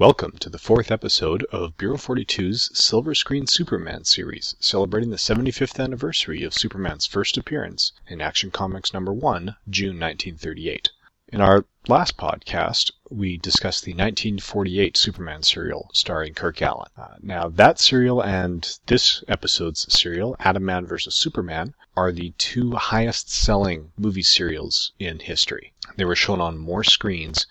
Welcome to the fourth episode of Bureau 42's Silver Screen Superman series, celebrating the 75th anniversary of Superman's first appearance in Action Comics number 1, June 1938. In our last podcast, we discussed the 1948 Superman serial starring Kirk Alyn. Uh, now, that serial and this episode's serial, Atom Man vs. Superman, are the two highest selling movie serials in history. They were shown on more screens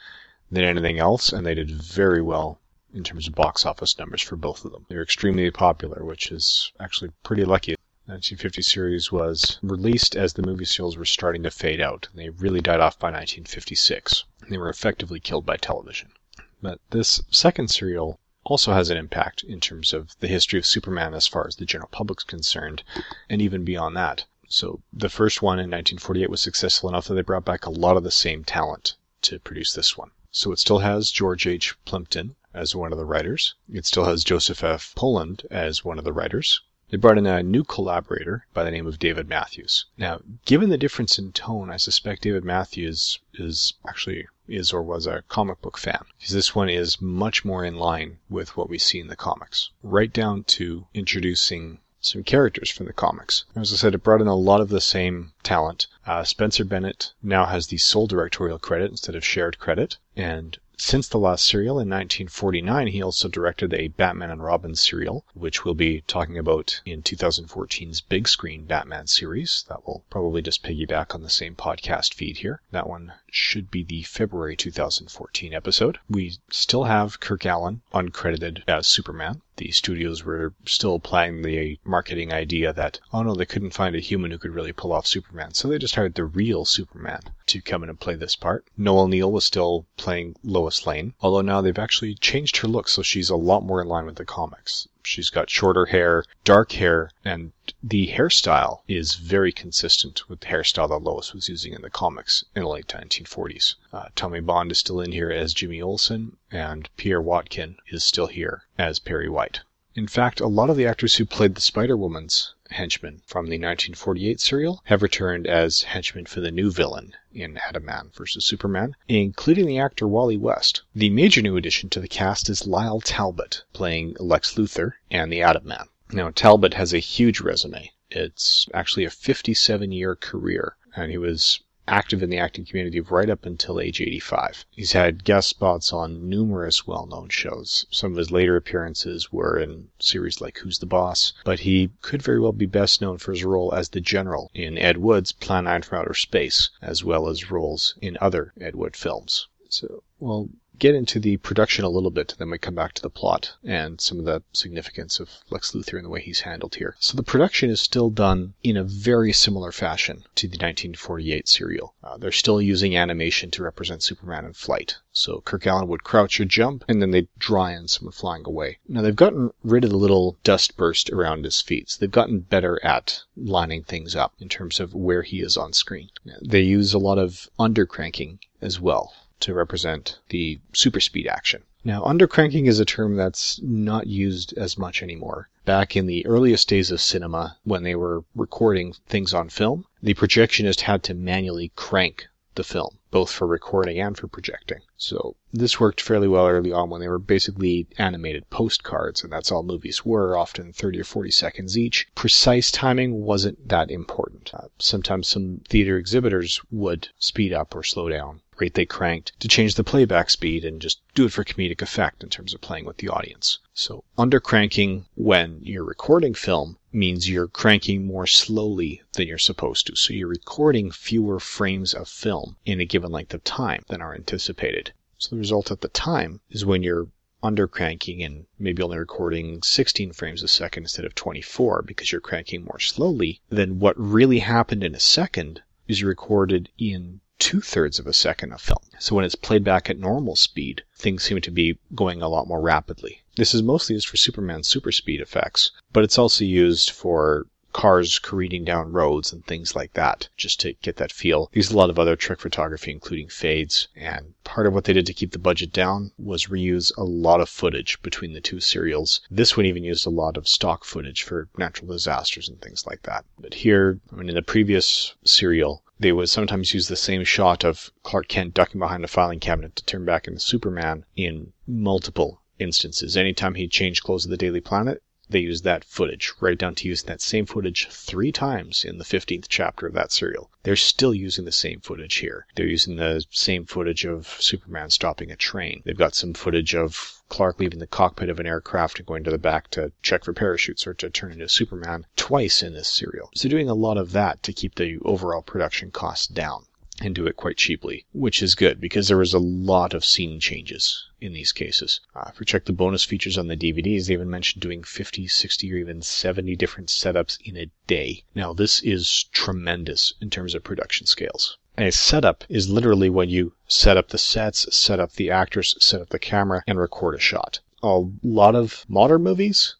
than anything else, and they did very well in terms of box office numbers for both of them. They were extremely popular, which is actually pretty lucky. The 1950 series was released as the movie serials were starting to fade out, and they really died off by 1956. They were effectively killed by television. But this second serial also has an impact in terms of the history of Superman as far as the general public's concerned, and even beyond that. So the first one in 1948 was successful enough that they brought back a lot of the same talent to produce this one. So it still has George H. Plympton as one of the writers. It still has Joseph F. Poland as one of the writers. They brought in a new collaborator by the name of David Mathews. Now, given the difference in tone, I suspect David Mathews is actually is or was a comic book fan because this one is much more in line with what we see in the comics, right down to introducing some characters from the comics. As I said, it brought in a lot of the same talent. Uh, Spencer Bennet now has the sole directorial credit instead of shared credit, and since the last serial in 1949, he also directed a Batman and Robin serial, which we'll be talking about in 2014's big screen Batman series. That will probably just piggyback on the same podcast feed here. That one should be the February 2014 episode. We still have Kirk Alyn uncredited as Superman. The studios were still playing the marketing idea that, oh no, they couldn't find a human who could really pull off Superman, so they just hired the real Superman to come in and play this part. Noel Neill was still playing Lois Lane, although now they've actually changed her look so she's a lot more in line with the comics. She's got shorter hair, dark hair, and the hairstyle is very consistent with the hairstyle that Lois was using in the comics in the late 1940s. Uh, Tommy Bond is still in here as Jimmy Olsen, and Pierre Watkin is still here as Perry White. In fact, a lot of the actors who played the Spider Woman's henchmen from the 1948 serial have returned as henchmen for the new villain in Atom Man vs. Superman, including the actor Wally West. The major new addition to the cast is Lyle Talbot, playing Lex Luthor and the Atom Man. Now, Talbot has a huge resume. It's actually a 57 year career, and he was active in the acting community right up until age 85. He's had guest spots on numerous well-known shows. Some of his later appearances were in series like Who's the Boss, but he could very well be best known for his role as the General in Ed Wood's Plan 9 from Outer Space, as well as roles in other Ed Wood films. So, well, get into the production a little bit, then we come back to the plot and some of the significance of Lex Luthor and the way he's handled here. So the production is still done in a very similar fashion to the 1948 serial. Uh, they're still using animation to represent Superman in flight. So Kirk Alyn would crouch or jump, and then they'd draw in someone flying away. Now they've gotten rid of the little dust burst around his feet. So they've gotten better at lining things up in terms of where he is on screen. They use a lot of undercranking as well to represent the super speed action. Now, undercranking is a term that's not used as much anymore. Back in the earliest days of cinema, when they were recording things on film, the projectionist had to manually crank the film, both for recording and for projecting. So this worked fairly well early on when they were basically animated postcards, and that's all movies were, often 30 or 40 seconds each. Precise timing wasn't that important. Uh, sometimes some theater exhibitors would speed up or slow down rate they cranked to change the playback speed and just do it for comedic effect in terms of playing with the audience. So undercranking when you're recording film means you're cranking more slowly than you're supposed to. So you're recording fewer frames of film in a given length of time than are anticipated. So the result at the time is when you're undercranking and maybe only recording 16 frames a second instead of 24 because you're cranking more slowly, then what really happened in a second is recorded in two thirds of a second of film. So when it's played back at normal speed, things seem to be going a lot more rapidly. This is mostly used for Superman super speed effects, but it's also used for cars careening down roads and things like that, just to get that feel. There's a lot of other trick photography, including fades, and part of what they did to keep the budget down was reuse a lot of footage between the two serials. This one even used a lot of stock footage for natural disasters and things like that. But here, I mean, in the previous serial, They would sometimes use the same shot of Clark Kent ducking behind a filing cabinet to turn back into Superman in multiple instances. Anytime he changed clothes of the Daily Planet, they used that footage, right down to using that same footage three times in the 15th chapter of that serial. They're still using the same footage here. They're using the same footage of Superman stopping a train. They've got some footage of Clark leaving the cockpit of an aircraft and going to the back to check for parachutes or to turn into Superman twice in this serial. So doing a lot of that to keep the overall production costs down and do it quite cheaply, which is good because there was a lot of scene changes in these cases. Uh, if we check the bonus features on the DVDs, they even mentioned doing 50, 60, or even 70 different setups in a day. Now, this is tremendous in terms of production scales. A setup is literally when you set up the sets, set up the actors, set up the camera, and record a shot. A lot of modern movies,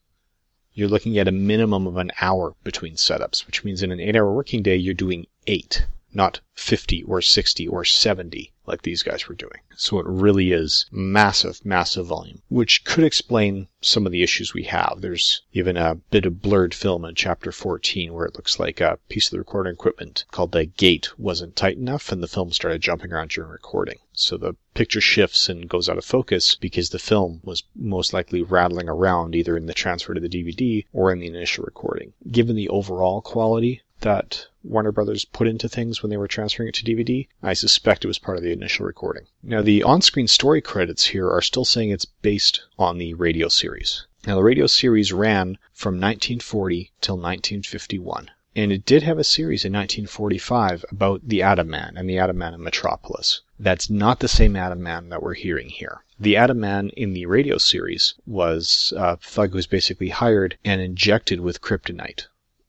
you're looking at a minimum of an hour between setups, which means in an eight hour working day, you're doing eight not 50 or 60 or 70 like these guys were doing. So it really is massive, massive volume, which could explain some of the issues we have. There's even a bit of blurred film in chapter 14 where it looks like a piece of the recording equipment called the gate wasn't tight enough and the film started jumping around during recording. So the picture shifts and goes out of focus because the film was most likely rattling around either in the transfer to the DVD or in the initial recording. Given the overall quality that Warner Brothers put into things when they were transferring it to DVD. I suspect it was part of the initial recording. Now, the on screen story credits here are still saying it's based on the radio series. Now, the radio series ran from 1940 till 1951. And it did have a series in 1945 about the Atom Man and the Atom Man in Metropolis. That's not the same Atom Man that we're hearing here. The Atom Man in the radio series was a thug who was basically hired and injected with kryptonite.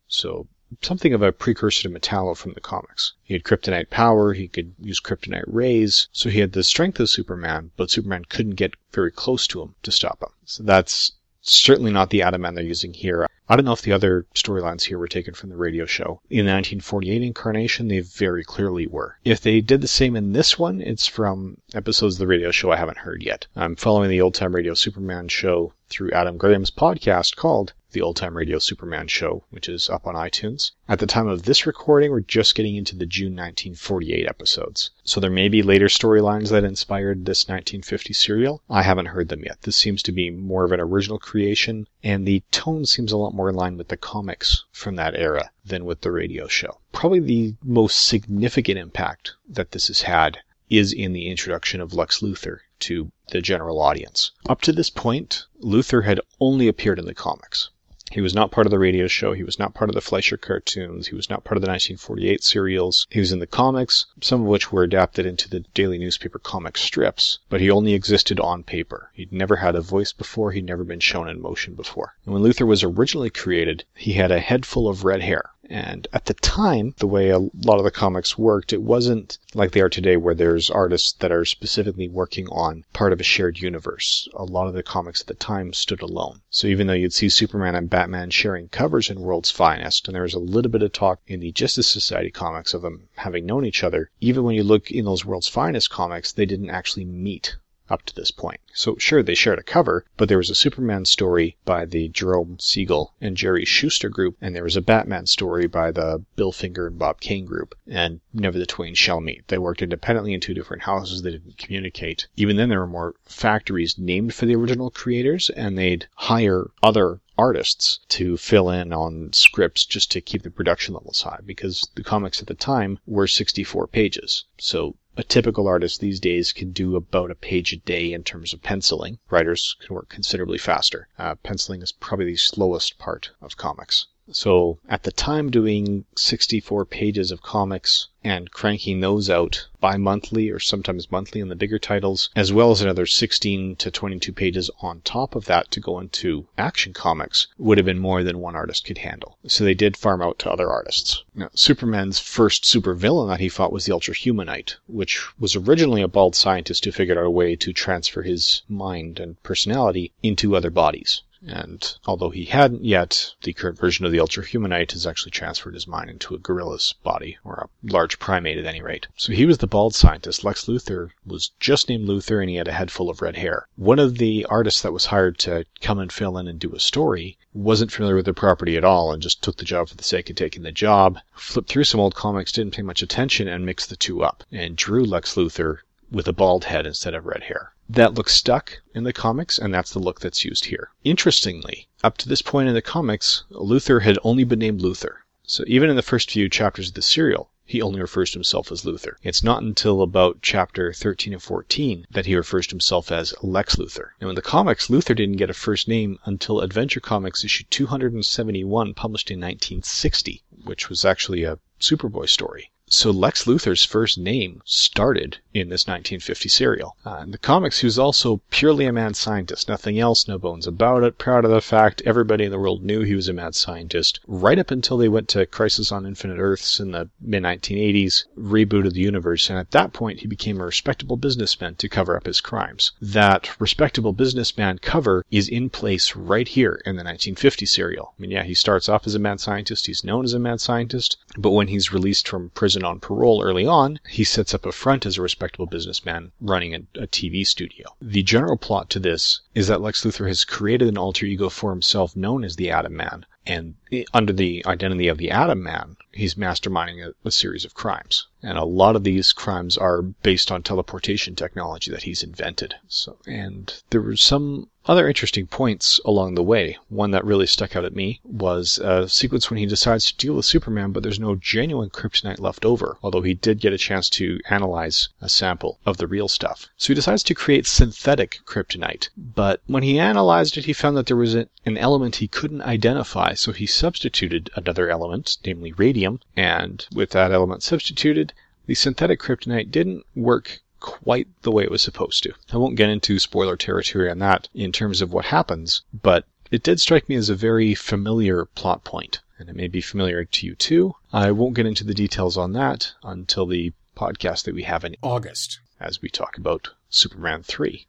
So something of a precursor to Metallo from the comics. He had kryptonite power, he could use kryptonite rays, so he had the strength of Superman, but Superman couldn't get very close to him to stop him. So that's certainly not the Atom Man they're using here. I don't know if the other storylines here were taken from the radio show. In the 1948 incarnation, they very clearly were. If they did the same in this one, it's from episodes of the radio show I haven't heard yet. I'm following the old time radio Superman show through Adam Graham's podcast called The Old Time Radio Superman Show, which is up on iTunes. At the time of this recording, we're just getting into the June 1948 episodes. So there may be later storylines that inspired this 1950 serial. I haven't heard them yet. This seems to be more of an original creation, and the tone seems a lot more in line with the comics from that era than with the radio show. Probably the most significant impact that this has had is in the introduction of Lex Luthor to the general audience. Up to this point, Luthor had only appeared in the comics. He was not part of the radio show. He was not part of the Fleischer cartoons. He was not part of the 1948 serials. He was in the comics, some of which were adapted into the daily newspaper comic strips, but he only existed on paper. He'd never had a voice before. He'd never been shown in motion before. And when Luthor was originally created, he had a head full of red hair. And at the time, the way a lot of the comics worked, it wasn't like they are today where there's artists that are specifically working on part of a shared universe. A lot of the comics at the time stood alone. So even though you'd see Superman and Batman sharing covers in World's Finest, and there was a little bit of talk in the Justice Society comics of them having known each other, even when you look in those World's Finest comics, they didn't actually meet up to this point. So sure, they shared a cover, but there was a Superman story by the Jerome Siegel and Jerry Shuster group, and there was a Batman story by the Bill Finger and Bob Kane group, and never the twain shall meet. They worked independently in two different houses. They didn't communicate. Even then, there were more factories named for the original creators, and they'd hire other artists to fill in on scripts just to keep the production levels high because the comics at the time were 64 pages. So a typical artist these days can do about a page a day in terms of penciling. Writers can work considerably faster. Uh, penciling is probably the slowest part of comics. So at the time doing 64 pages of comics and cranking those out bi-monthly or sometimes monthly in the bigger titles, as well as another 16 to 22 pages on top of that to go into action comics would have been more than one artist could handle. So they did farm out to other artists. Now, Superman's first supervillain that he fought was the Ultra Humanite, which was originally a bald scientist who figured out a way to transfer his mind and personality into other bodies. And although he hadn't yet, the current version of the Ultra Humanite has actually transferred his mind into a gorilla's body, or a large primate at any rate. So he was the bald scientist. Lex Luthor was just named Luthor and he had a head full of red hair. One of the artists that was hired to come and fill in and do a story wasn't familiar with the property at all and just took the job for the sake of taking the job, flipped through some old comics, didn't pay much attention, and mixed the two up, and drew Lex Luthor with a bald head instead of red hair. That look stuck in the comics, and that's the look that's used here. Interestingly, up to this point in the comics, Luthor had only been named Luthor. So even in the first few chapters of the serial, he only refers to himself as Luthor. It's not until about chapter 13 and 14 that he refers to himself as Lex Luthor. Now in the comics, Luthor didn't get a first name until Adventure Comics issue 271 published in 1960, which was actually a Superboy story. So Lex Luthor's first name started in this 1950 serial. Uh, in the comics, he was also purely a mad scientist, nothing else, no bones about it. Proud of the fact everybody in the world knew he was a mad scientist, right up until they went to Crisis on Infinite Earths in the mid 1980s, rebooted the universe, and at that point he became a respectable businessman to cover up his crimes. That respectable businessman cover is in place right here in the 1950 serial. I mean, yeah, he starts off as a mad scientist, he's known as a mad scientist, but when he's released from prison on parole early on, he sets up a front as a respectable businessman running a, a, TV studio. The general plot to this is that Lex Luthor has created an alter ego for himself known as the Atom Man, and under the identity of the Atom Man, he's masterminding a, a series of crimes. And a lot of these crimes are based on teleportation technology that he's invented. So, and there were some other interesting points along the way. One that really stuck out at me was a sequence when he decides to deal with Superman, but there's no genuine kryptonite left over, although he did get a chance to analyze a sample of the real stuff. So he decides to create synthetic kryptonite, but when he analyzed it, he found that there was an element he couldn't identify, so he substituted another element, namely radium, and with that element substituted, the synthetic kryptonite didn't work quite the way it was supposed to. I won't get into spoiler territory on that in terms of what happens, but it did strike me as a very familiar plot point, and it may be familiar to you too. I won't get into the details on that until the podcast that we have in August as we talk about Superman 3.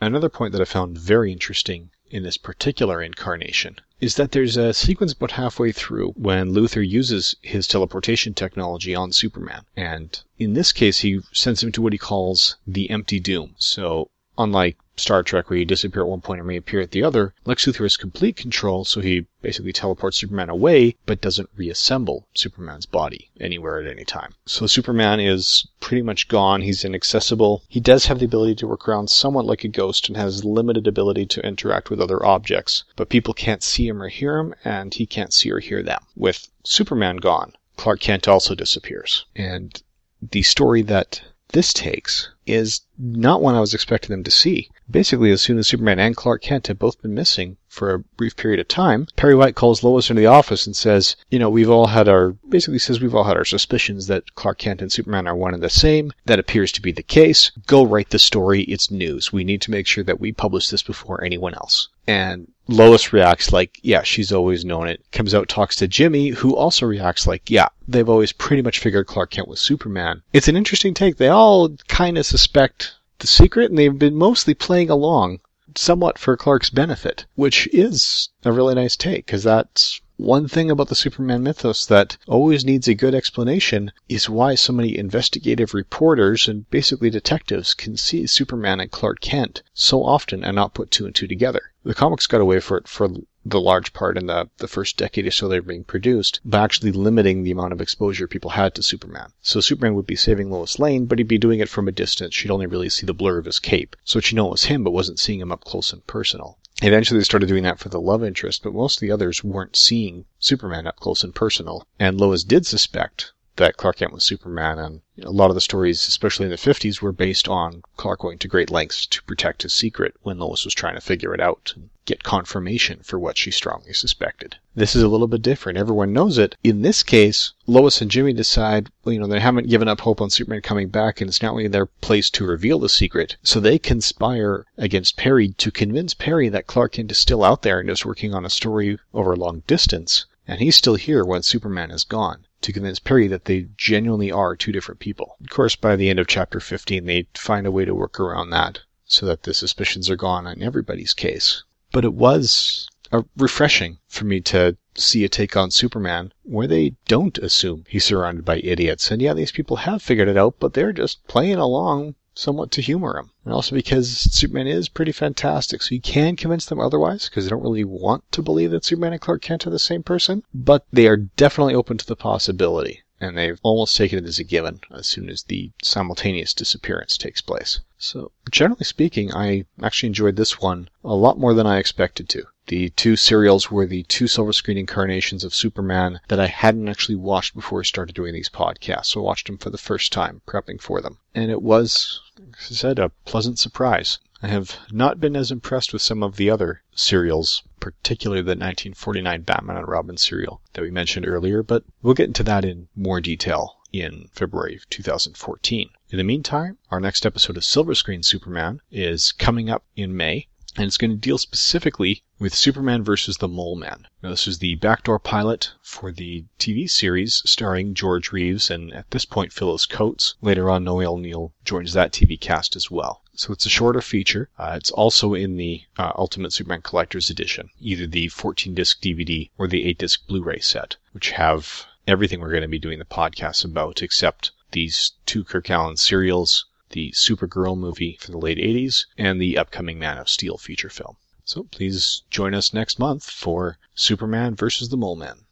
Another point that I found very interesting in this particular incarnation is that there's a sequence about halfway through when Luthor uses his teleportation technology on Superman. And in this case, he sends him to what he calls the empty doom. So, unlike Star Trek, where you disappear at one point and reappear at the other, Lex Luthor has complete control, so he basically teleports Superman away, but doesn't reassemble Superman's body anywhere at any time. So Superman is pretty much gone. He's inaccessible. He does have the ability to work around somewhat like a ghost and has limited ability to interact with other objects, but people can't see him or hear him, and he can't see or hear them. With Superman gone, Clark Kent also disappears. And the story that this takes is not one I was expecting them to see. Basically, as soon as Superman and Clark Kent have both been missing for a brief period of time, Perry White calls Lois into the office and says, you know, we've all had our, basically says we've all had our suspicions that Clark Kent and Superman are one and the same. That appears to be the case. Go write the story. It's news. We need to make sure that we publish this before anyone else. And Lois reacts like, yeah, she's always known it. Comes out, talks to Jimmy, who also reacts like, yeah, they've always pretty much figured Clark Kent was Superman. It's an interesting take. They all kind of suspect the secret, and they've been mostly playing along somewhat for Clark's benefit, which is a really nice take, because that's one thing about the Superman mythos that always needs a good explanation is why so many investigative reporters and basically detectives can see Superman and Clark Kent so often and not put two and two together. The comics got away for it for the large part in the, the first decade or so they were being produced by actually limiting the amount of exposure people had to Superman. So Superman would be saving Lois Lane, but he'd be doing it from a distance. She'd only really see the blur of his cape. So she'd know it was him, but wasn't seeing him up close and personal. Eventually they started doing that for the love interest, but most of the others weren't seeing Superman up close and personal. And Lois did suspect that Clark Kent was Superman, and a lot of the stories, especially in the 50s, were based on Clark going to great lengths to protect his secret when Lois was trying to figure it out and get confirmation for what she strongly suspected. This is a little bit different. Everyone knows it. In this case, Lois and Jimmy decide, well, you know, they haven't given up hope on Superman coming back, and it's not really their place to reveal the secret. So they conspire against Perry to convince Perry that Clark Kent is still out there and is working on a story over a long distance, and he's still here when Superman is gone to convince Perry that they genuinely are two different people. Of course, by the end of chapter 15, they find a way to work around that so that the suspicions are gone in everybody's case. But it was refreshing for me to see a take on Superman where they don't assume he's surrounded by idiots. And yeah, these people have figured it out, but they're just playing along somewhat to humor him. And also because Superman is pretty fantastic, so you can convince them otherwise because they don't really want to believe that Superman and Clark Kent are the same person, but they are definitely open to the possibility. And they've almost taken it as a given as soon as the simultaneous disappearance takes place. So, generally speaking, I actually enjoyed this one a lot more than I expected to. The two serials were the two silver screen incarnations of Superman that I hadn't actually watched before I started doing these podcasts. So I watched them for the first time, prepping for them. And it was, as I said, a pleasant surprise. I have not been as impressed with some of the other serials, particularly the 1949 Batman and Robin serial that we mentioned earlier, but we'll get into that in more detail in February of 2014. In the meantime, our next episode of Silver Screen Superman is coming up in May, and it's going to deal specifically with Superman versus the Mole Man. Now, this is the backdoor pilot for the TV series starring George Reeves and at this point Phyllis Coates. Later on, Noel Neill joins that TV cast as well. So it's a shorter feature. Uh, it's also in the uh, Ultimate Superman Collector's Edition, either the 14 disc DVD or the 8 disc Blu ray set, which have everything we're going to be doing the podcast about except these two Kirk Alyn serials, the Supergirl movie from the late 80s, and the upcoming Man of Steel feature film. So please join us next month for Superman versus the Mole Man.